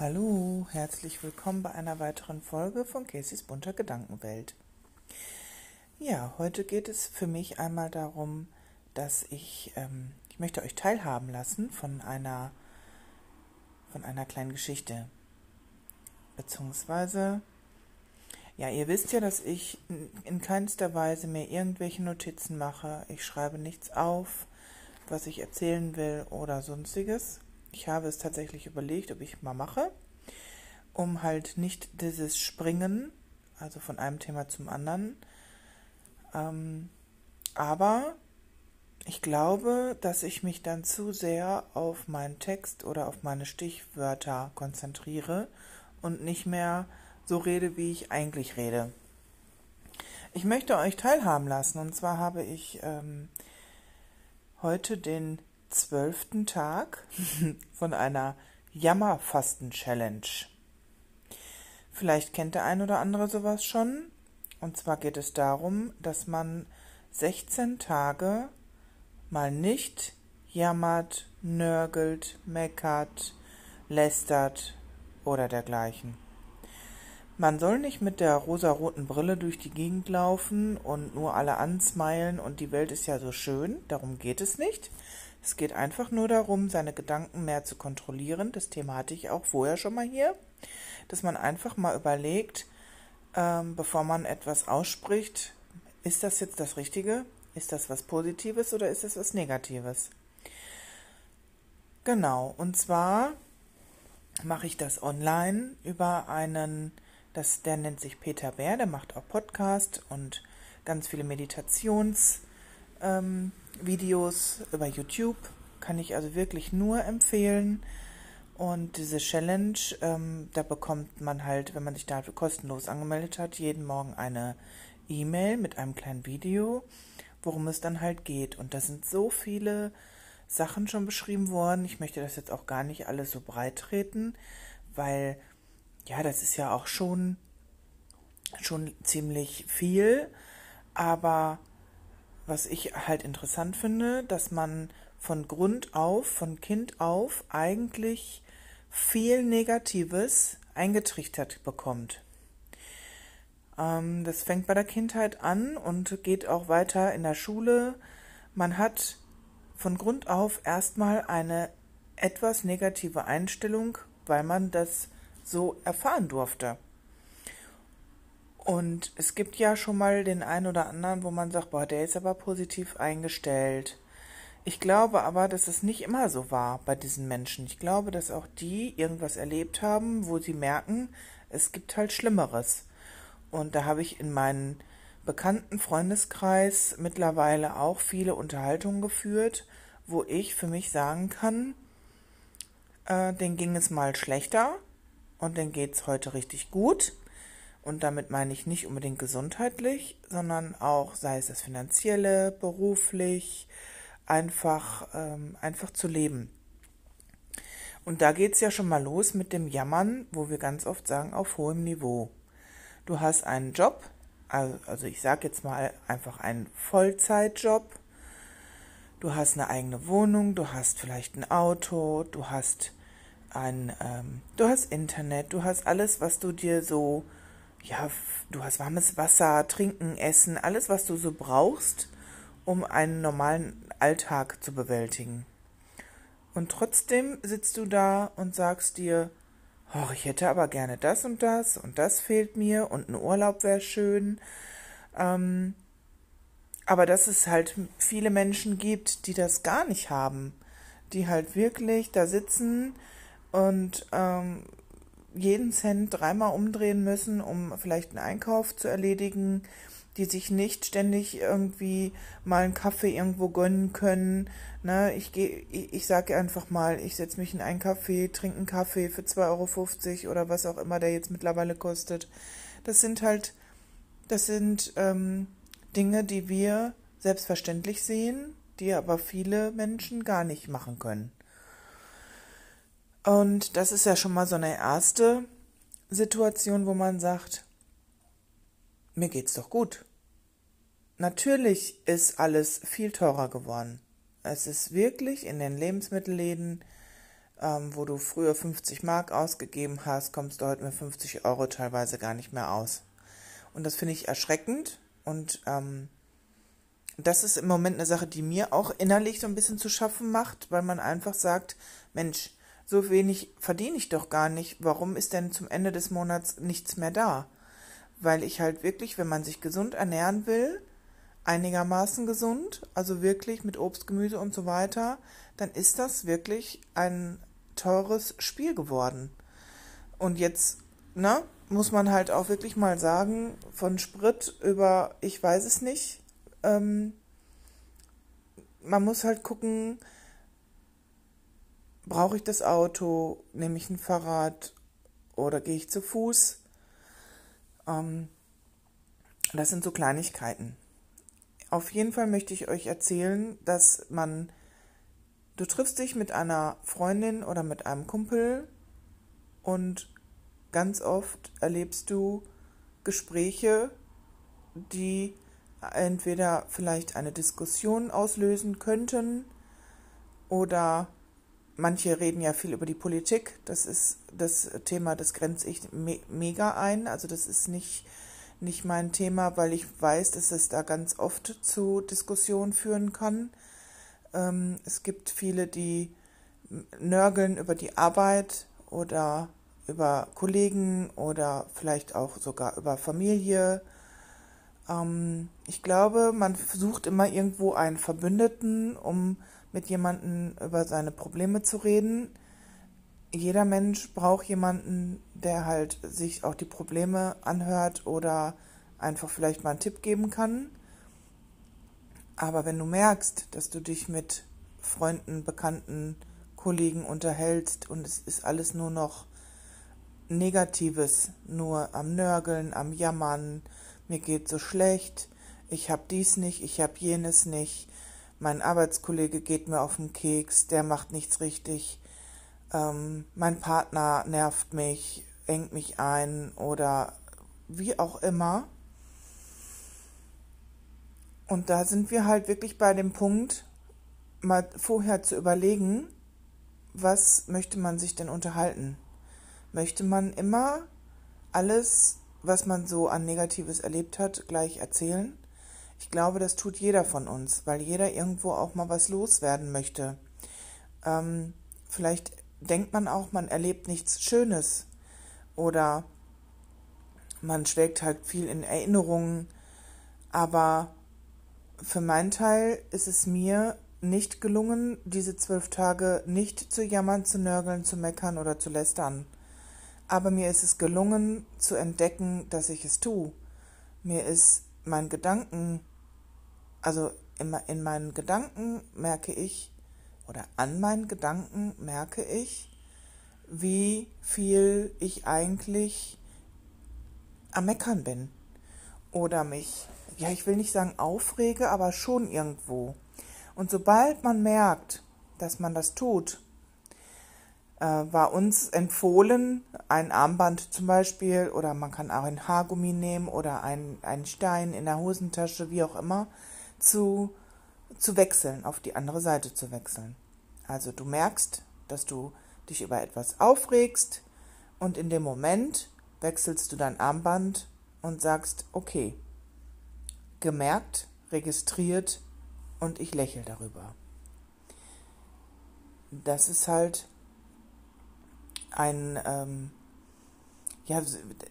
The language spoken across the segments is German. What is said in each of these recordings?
Hallo, herzlich willkommen bei einer weiteren Folge von Caseys bunter Gedankenwelt. Ja, heute geht es für mich einmal darum, dass ich, ähm, ich möchte euch teilhaben lassen von einer, von einer kleinen Geschichte. Beziehungsweise, ja, ihr wisst ja, dass ich in keinster Weise mir irgendwelche Notizen mache. Ich schreibe nichts auf, was ich erzählen will oder sonstiges ich habe es tatsächlich überlegt, ob ich mal mache, um halt nicht dieses Springen, also von einem Thema zum anderen. Ähm, aber ich glaube, dass ich mich dann zu sehr auf meinen Text oder auf meine Stichwörter konzentriere und nicht mehr so rede, wie ich eigentlich rede. Ich möchte euch teilhaben lassen. Und zwar habe ich ähm, heute den zwölften Tag von einer Jammerfasten-Challenge. Vielleicht kennt der ein oder andere sowas schon. Und zwar geht es darum, dass man 16 Tage mal nicht jammert, nörgelt, meckert, lästert oder dergleichen. Man soll nicht mit der rosaroten Brille durch die Gegend laufen und nur alle ansmeilen und die Welt ist ja so schön, darum geht es nicht, es geht einfach nur darum, seine Gedanken mehr zu kontrollieren. Das Thema hatte ich auch vorher schon mal hier, dass man einfach mal überlegt, ähm, bevor man etwas ausspricht, ist das jetzt das Richtige? Ist das was Positives oder ist das was Negatives? Genau, und zwar mache ich das online über einen, das, der nennt sich Peter Bär, der macht auch Podcast und ganz viele Meditations- ähm, Videos über YouTube. Kann ich also wirklich nur empfehlen. Und diese Challenge, ähm, da bekommt man halt, wenn man sich dafür kostenlos angemeldet hat, jeden Morgen eine E-Mail mit einem kleinen Video, worum es dann halt geht. Und da sind so viele Sachen schon beschrieben worden. Ich möchte das jetzt auch gar nicht alles so breit treten, weil ja, das ist ja auch schon schon ziemlich viel, aber was ich halt interessant finde, dass man von Grund auf, von Kind auf eigentlich viel Negatives eingetrichtert bekommt. Ähm, das fängt bei der Kindheit an und geht auch weiter in der Schule. Man hat von Grund auf erstmal eine etwas negative Einstellung, weil man das so erfahren durfte. Und es gibt ja schon mal den einen oder anderen, wo man sagt, boah, der ist aber positiv eingestellt. Ich glaube aber, dass es nicht immer so war bei diesen Menschen. Ich glaube, dass auch die irgendwas erlebt haben, wo sie merken, es gibt halt Schlimmeres. Und da habe ich in meinem bekannten Freundeskreis mittlerweile auch viele Unterhaltungen geführt, wo ich für mich sagen kann, äh, denen ging es mal schlechter und denen geht es heute richtig gut. Und damit meine ich nicht unbedingt gesundheitlich, sondern auch, sei es das finanzielle, beruflich, einfach, ähm, einfach zu leben. Und da geht es ja schon mal los mit dem Jammern, wo wir ganz oft sagen, auf hohem Niveau. Du hast einen Job, also, ich sage jetzt mal einfach einen Vollzeitjob. Du hast eine eigene Wohnung, du hast vielleicht ein Auto, du hast ein, ähm, du hast Internet, du hast alles, was du dir so ja, du hast warmes Wasser, Trinken, Essen, alles, was du so brauchst, um einen normalen Alltag zu bewältigen. Und trotzdem sitzt du da und sagst dir, oh, ich hätte aber gerne das und das und das fehlt mir und ein Urlaub wäre schön. Ähm, aber dass es halt viele Menschen gibt, die das gar nicht haben, die halt wirklich da sitzen und ähm, jeden Cent dreimal umdrehen müssen, um vielleicht einen Einkauf zu erledigen, die sich nicht ständig irgendwie mal einen Kaffee irgendwo gönnen können. Ne, ich gehe, ich, ich sage einfach mal, ich setze mich in einen Kaffee, trinke einen Kaffee für 2,50 Euro oder was auch immer der jetzt mittlerweile kostet. Das sind halt, das sind ähm, Dinge, die wir selbstverständlich sehen, die aber viele Menschen gar nicht machen können. Und das ist ja schon mal so eine erste Situation, wo man sagt, mir geht's doch gut. Natürlich ist alles viel teurer geworden. Es ist wirklich in den Lebensmittelläden ähm, wo du früher 50 Mark ausgegeben hast, kommst du heute mit 50 Euro teilweise gar nicht mehr aus. Und das finde ich erschreckend und ähm, das ist im Moment eine Sache, die mir auch innerlich so ein bisschen zu schaffen macht, weil man einfach sagt, Mensch, so wenig verdiene ich doch gar nicht. Warum ist denn zum Ende des Monats nichts mehr da? Weil ich halt wirklich, wenn man sich gesund ernähren will, einigermaßen gesund, also wirklich mit Obst, Gemüse und so weiter, dann ist das wirklich ein teures Spiel geworden. Und jetzt, ne, muss man halt auch wirklich mal sagen, von Sprit über ich weiß es nicht, ähm, man muss halt gucken, brauche ich das Auto, nehme ich ein Fahrrad oder gehe ich zu Fuß. Ähm, das sind so Kleinigkeiten. Auf jeden Fall möchte ich euch erzählen, dass man, du triffst dich mit einer Freundin oder mit einem Kumpel und ganz oft erlebst du Gespräche, die entweder vielleicht eine Diskussion auslösen könnten oder manche reden ja viel über die Politik. Das ist das Thema, das grenze ich me mega ein. Also das ist nicht, nicht mein Thema, weil ich weiß, dass es da ganz oft zu Diskussionen führen kann. Ähm, es gibt viele, die nörgeln über die Arbeit oder über Kollegen oder vielleicht auch sogar über Familie ähm, ich glaube, man sucht immer irgendwo einen Verbündeten, um mit jemandem über seine Probleme zu reden. Jeder Mensch braucht jemanden, der halt sich auch die Probleme anhört oder einfach vielleicht mal einen Tipp geben kann. Aber wenn du merkst, dass du dich mit Freunden, Bekannten, Kollegen unterhältst und es ist alles nur noch Negatives, nur am Nörgeln, am Jammern, mir geht so schlecht, ich habe dies nicht, ich habe jenes nicht, mein Arbeitskollege geht mir auf den Keks, der macht nichts richtig, ähm, mein Partner nervt mich, engt mich ein oder wie auch immer. Und da sind wir halt wirklich bei dem Punkt, mal vorher zu überlegen, was möchte man sich denn unterhalten? Möchte man immer alles was man so an Negatives erlebt hat, gleich erzählen. Ich glaube, das tut jeder von uns, weil jeder irgendwo auch mal was loswerden möchte. Ähm, vielleicht denkt man auch, man erlebt nichts Schönes oder man schwelgt halt viel in Erinnerungen. Aber für meinen Teil ist es mir nicht gelungen, diese zwölf Tage nicht zu jammern, zu nörgeln, zu meckern oder zu lästern. Aber mir ist es gelungen zu entdecken, dass ich es tue. Mir ist mein Gedanken, also in, in meinen Gedanken merke ich, oder an meinen Gedanken merke ich, wie viel ich eigentlich am Meckern bin. Oder mich, ja, ich will nicht sagen aufrege, aber schon irgendwo. Und sobald man merkt, dass man das tut, war uns empfohlen, ein Armband zum Beispiel, oder man kann auch ein Haargummi nehmen oder ein, einen Stein in der Hosentasche, wie auch immer, zu, zu wechseln, auf die andere Seite zu wechseln. Also du merkst, dass du dich über etwas aufregst und in dem Moment wechselst du dein Armband und sagst, okay, gemerkt, registriert und ich lächle darüber. Das ist halt ein, ähm, ja,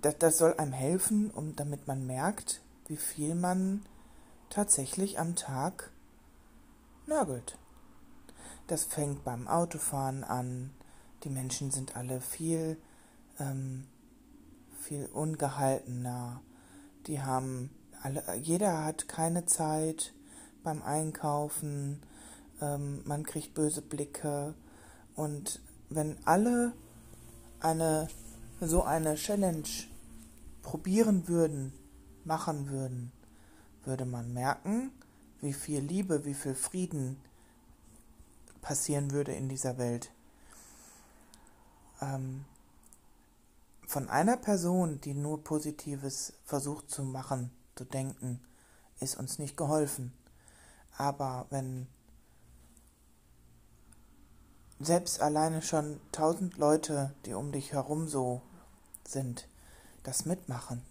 das, das soll einem helfen, um, damit man merkt, wie viel man tatsächlich am Tag nörgelt. Das fängt beim Autofahren an. Die Menschen sind alle viel, ähm, viel ungehaltener. Die haben alle, jeder hat keine Zeit beim Einkaufen. Ähm, man kriegt böse Blicke. Und wenn alle eine so eine Challenge probieren würden, machen würden, würde man merken, wie viel Liebe, wie viel Frieden passieren würde in dieser Welt. Ähm, von einer Person, die nur Positives versucht zu machen, zu denken, ist uns nicht geholfen. Aber wenn selbst alleine schon tausend Leute, die um dich herum so sind, das mitmachen.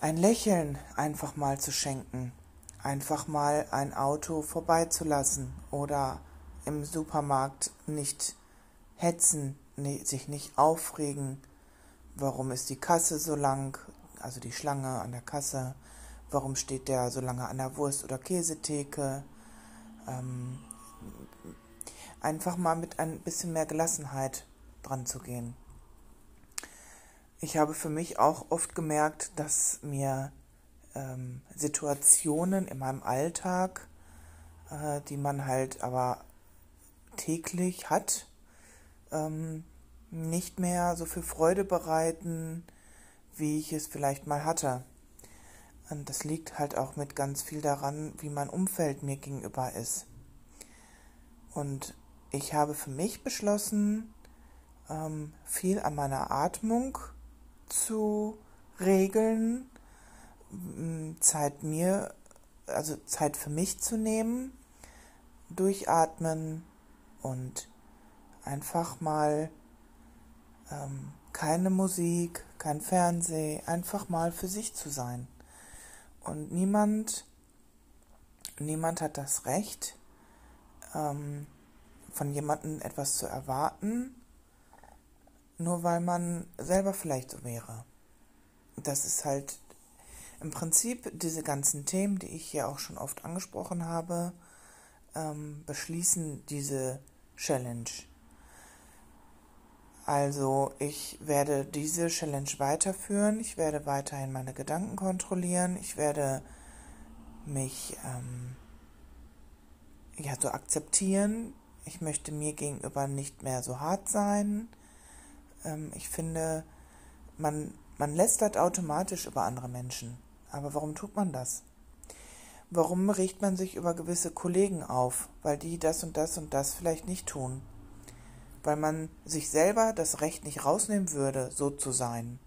Ein Lächeln einfach mal zu schenken, einfach mal ein Auto vorbeizulassen oder im Supermarkt nicht hetzen, sich nicht aufregen, warum ist die Kasse so lang, also die Schlange an der Kasse, warum steht der so lange an der Wurst- oder Käsetheke. Ähm, einfach mal mit ein bisschen mehr Gelassenheit dran zu gehen. Ich habe für mich auch oft gemerkt, dass mir ähm, Situationen in meinem Alltag, äh, die man halt aber täglich hat, ähm, nicht mehr so viel Freude bereiten, wie ich es vielleicht mal hatte. Und das liegt halt auch mit ganz viel daran, wie mein Umfeld mir gegenüber ist. Und ich habe für mich beschlossen, ähm, viel an meiner Atmung zu regeln, Zeit mir, also Zeit für mich zu nehmen, durchatmen und einfach mal ähm, keine Musik, kein Fernseh, einfach mal für sich zu sein. Und niemand, niemand hat das Recht, ähm, von jemandem etwas zu erwarten, nur weil man selber vielleicht so wäre. Das ist halt im Prinzip diese ganzen Themen, die ich hier auch schon oft angesprochen habe, ähm, beschließen diese Challenge. Also ich werde diese Challenge weiterführen, ich werde weiterhin meine Gedanken kontrollieren, ich werde mich ähm, ja so akzeptieren, ich möchte mir gegenüber nicht mehr so hart sein. Ähm, ich finde, man, man lästert automatisch über andere Menschen. Aber warum tut man das? Warum riecht man sich über gewisse Kollegen auf, weil die das und das und das vielleicht nicht tun? weil man sich selber das Recht nicht rausnehmen würde, so zu sein.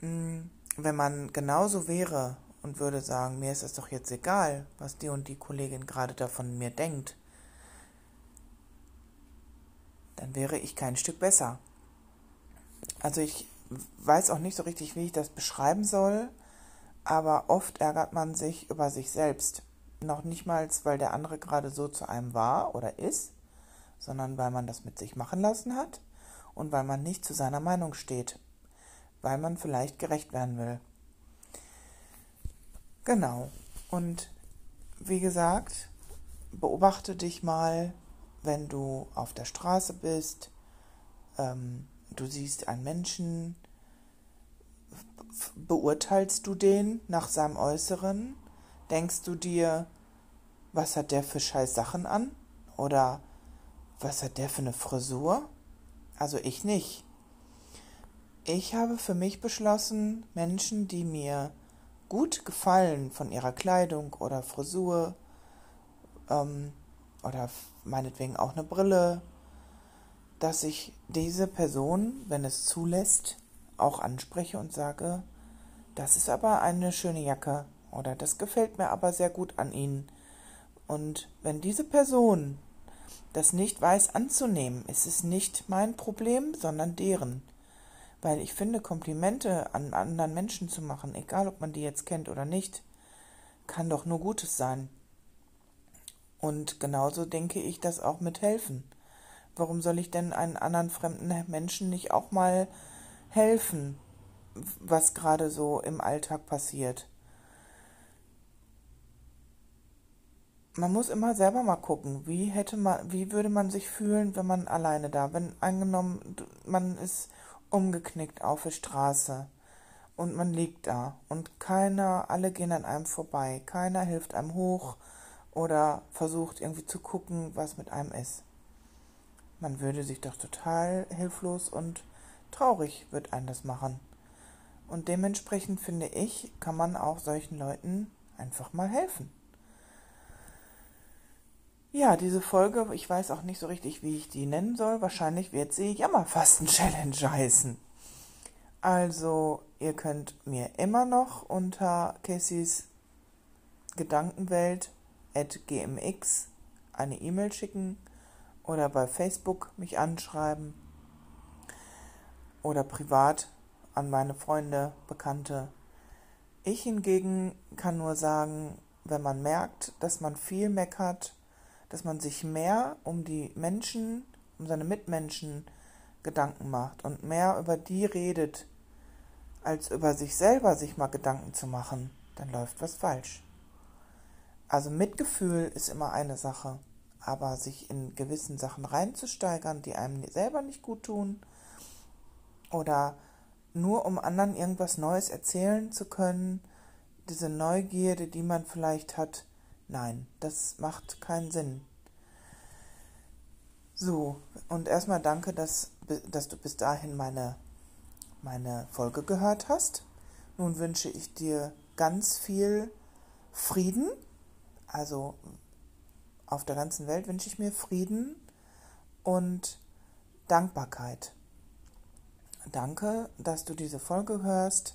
Hm, wenn man genauso wäre und würde sagen, mir ist es doch jetzt egal, was die und die Kollegin gerade davon mir denkt, dann wäre ich kein Stück besser. Also ich weiß auch nicht so richtig, wie ich das beschreiben soll, aber oft ärgert man sich über sich selbst. Noch nicht mal, weil der andere gerade so zu einem war oder ist, sondern weil man das mit sich machen lassen hat und weil man nicht zu seiner Meinung steht, weil man vielleicht gerecht werden will. Genau. Und wie gesagt, beobachte dich mal, wenn du auf der Straße bist, ähm, du siehst einen Menschen, beurteilst du den nach seinem Äußeren? Denkst du dir, was hat der für scheiß Sachen an? Oder was hat der für eine Frisur? Also ich nicht. Ich habe für mich beschlossen, Menschen, die mir gut gefallen von ihrer Kleidung oder Frisur ähm, oder meinetwegen auch eine Brille, dass ich diese Person, wenn es zulässt, auch anspreche und sage, das ist aber eine schöne Jacke oder das gefällt mir aber sehr gut an Ihnen. Und wenn diese Person das nicht weiß anzunehmen. Es ist nicht mein Problem, sondern deren. Weil ich finde, Komplimente an anderen Menschen zu machen, egal ob man die jetzt kennt oder nicht, kann doch nur Gutes sein. Und genauso denke ich das auch mit helfen. Warum soll ich denn einen anderen fremden Menschen nicht auch mal helfen, was gerade so im Alltag passiert? man muss immer selber mal gucken, wie hätte man, wie würde man sich fühlen, wenn man alleine da, wenn angenommen, man ist umgeknickt auf der Straße und man liegt da und keiner, alle gehen an einem vorbei, keiner hilft einem hoch oder versucht irgendwie zu gucken, was mit einem ist. Man würde sich doch total hilflos und traurig wird einen das machen. Und dementsprechend finde ich, kann man auch solchen Leuten einfach mal helfen. Ja, diese Folge, ich weiß auch nicht so richtig, wie ich die nennen soll. Wahrscheinlich wird sie Jammerfasten-Challenge heißen. Also, ihr könnt mir immer noch unter Cassys Gedankenwelt gmx eine E-Mail schicken oder bei Facebook mich anschreiben oder privat an meine Freunde, Bekannte. Ich hingegen kann nur sagen, wenn man merkt, dass man viel meckert, dass man sich mehr um die Menschen, um seine Mitmenschen Gedanken macht und mehr über die redet, als über sich selber sich mal Gedanken zu machen, dann läuft was falsch. Also Mitgefühl ist immer eine Sache, aber sich in gewissen Sachen reinzusteigern, die einem selber nicht gut tun, oder nur um anderen irgendwas Neues erzählen zu können, diese Neugierde, die man vielleicht hat, nein, das macht keinen Sinn. So, und erstmal danke, dass, dass du bis dahin meine, meine Folge gehört hast. Nun wünsche ich dir ganz viel Frieden. Also auf der ganzen Welt wünsche ich mir Frieden und Dankbarkeit. Danke, dass du diese Folge hörst.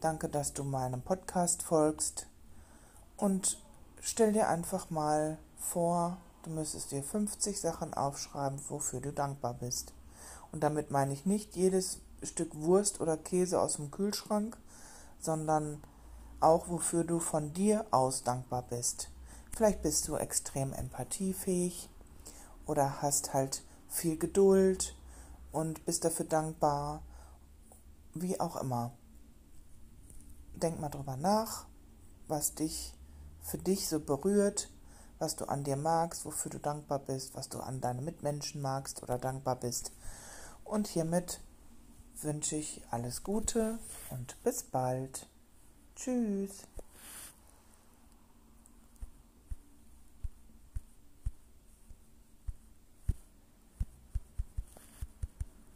Danke, dass du meinem Podcast folgst. Und stell dir einfach mal vor, du müsstest dir 50 Sachen aufschreiben, wofür du dankbar bist. Und damit meine ich nicht jedes Stück Wurst oder Käse aus dem Kühlschrank, sondern auch wofür du von dir aus dankbar bist. Vielleicht bist du extrem empathiefähig oder hast halt viel Geduld und bist dafür dankbar, wie auch immer. Denk mal drüber nach, was dich für dich so berührt, was du an dir magst, wofür du dankbar bist, was du an deine Mitmenschen magst oder dankbar bist. Und hiermit wünsche ich alles Gute und bis bald. Tschüss.